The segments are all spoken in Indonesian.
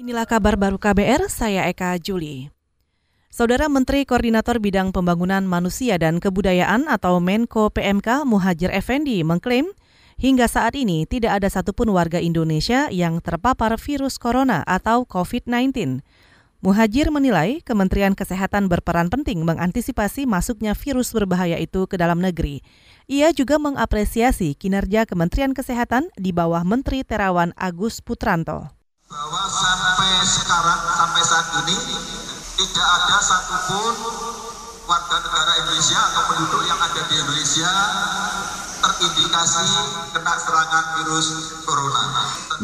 Inilah kabar baru KBR, saya Eka Juli. Saudara Menteri Koordinator Bidang Pembangunan Manusia dan Kebudayaan atau Menko PMK Muhajir Effendi mengklaim hingga saat ini tidak ada satupun warga Indonesia yang terpapar virus corona atau COVID-19. Muhajir menilai Kementerian Kesehatan berperan penting mengantisipasi masuknya virus berbahaya itu ke dalam negeri. Ia juga mengapresiasi kinerja Kementerian Kesehatan di bawah Menteri Terawan Agus Putranto sampai sekarang sampai saat ini tidak ada satupun warga negara Indonesia atau penduduk yang ada di Indonesia terindikasi kena serangan virus corona.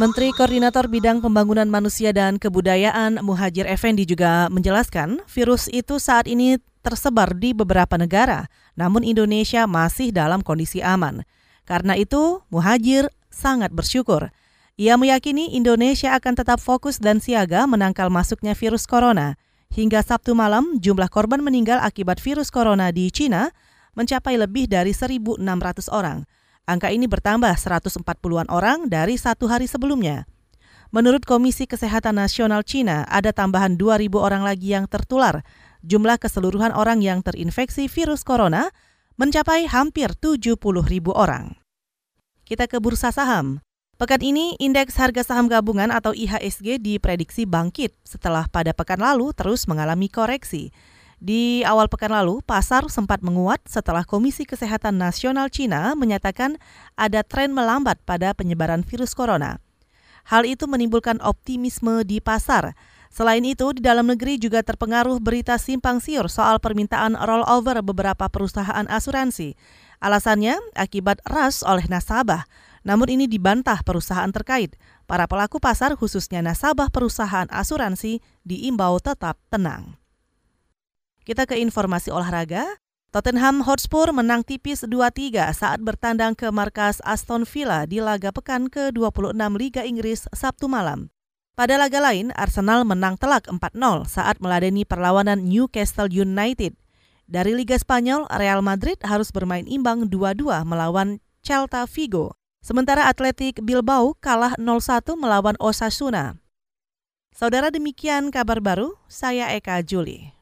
Menteri Koordinator Bidang Pembangunan Manusia dan Kebudayaan Muhajir Effendi juga menjelaskan virus itu saat ini tersebar di beberapa negara, namun Indonesia masih dalam kondisi aman. Karena itu, Muhajir sangat bersyukur ia meyakini Indonesia akan tetap fokus dan siaga menangkal masuknya virus corona. Hingga Sabtu malam, jumlah korban meninggal akibat virus corona di China mencapai lebih dari 1.600 orang. Angka ini bertambah 140-an orang dari satu hari sebelumnya. Menurut Komisi Kesehatan Nasional China, ada tambahan 2.000 orang lagi yang tertular. Jumlah keseluruhan orang yang terinfeksi virus corona mencapai hampir 70.000 orang. Kita ke bursa saham. Pekan ini, indeks harga saham gabungan atau IHSG diprediksi bangkit setelah pada pekan lalu terus mengalami koreksi. Di awal pekan lalu, pasar sempat menguat setelah Komisi Kesehatan Nasional Cina menyatakan ada tren melambat pada penyebaran virus corona. Hal itu menimbulkan optimisme di pasar. Selain itu, di dalam negeri juga terpengaruh berita simpang siur soal permintaan rollover beberapa perusahaan asuransi. Alasannya akibat ras oleh nasabah. Namun ini dibantah perusahaan terkait. Para pelaku pasar khususnya nasabah perusahaan asuransi diimbau tetap tenang. Kita ke informasi olahraga. Tottenham Hotspur menang tipis 2-3 saat bertandang ke markas Aston Villa di laga pekan ke-26 Liga Inggris Sabtu malam. Pada laga lain, Arsenal menang telak 4-0 saat meladeni perlawanan Newcastle United. Dari Liga Spanyol, Real Madrid harus bermain imbang 2-2 melawan Celta Vigo. Sementara Atletik Bilbao kalah 0-1 melawan Osasuna. Saudara demikian kabar baru, saya Eka Juli.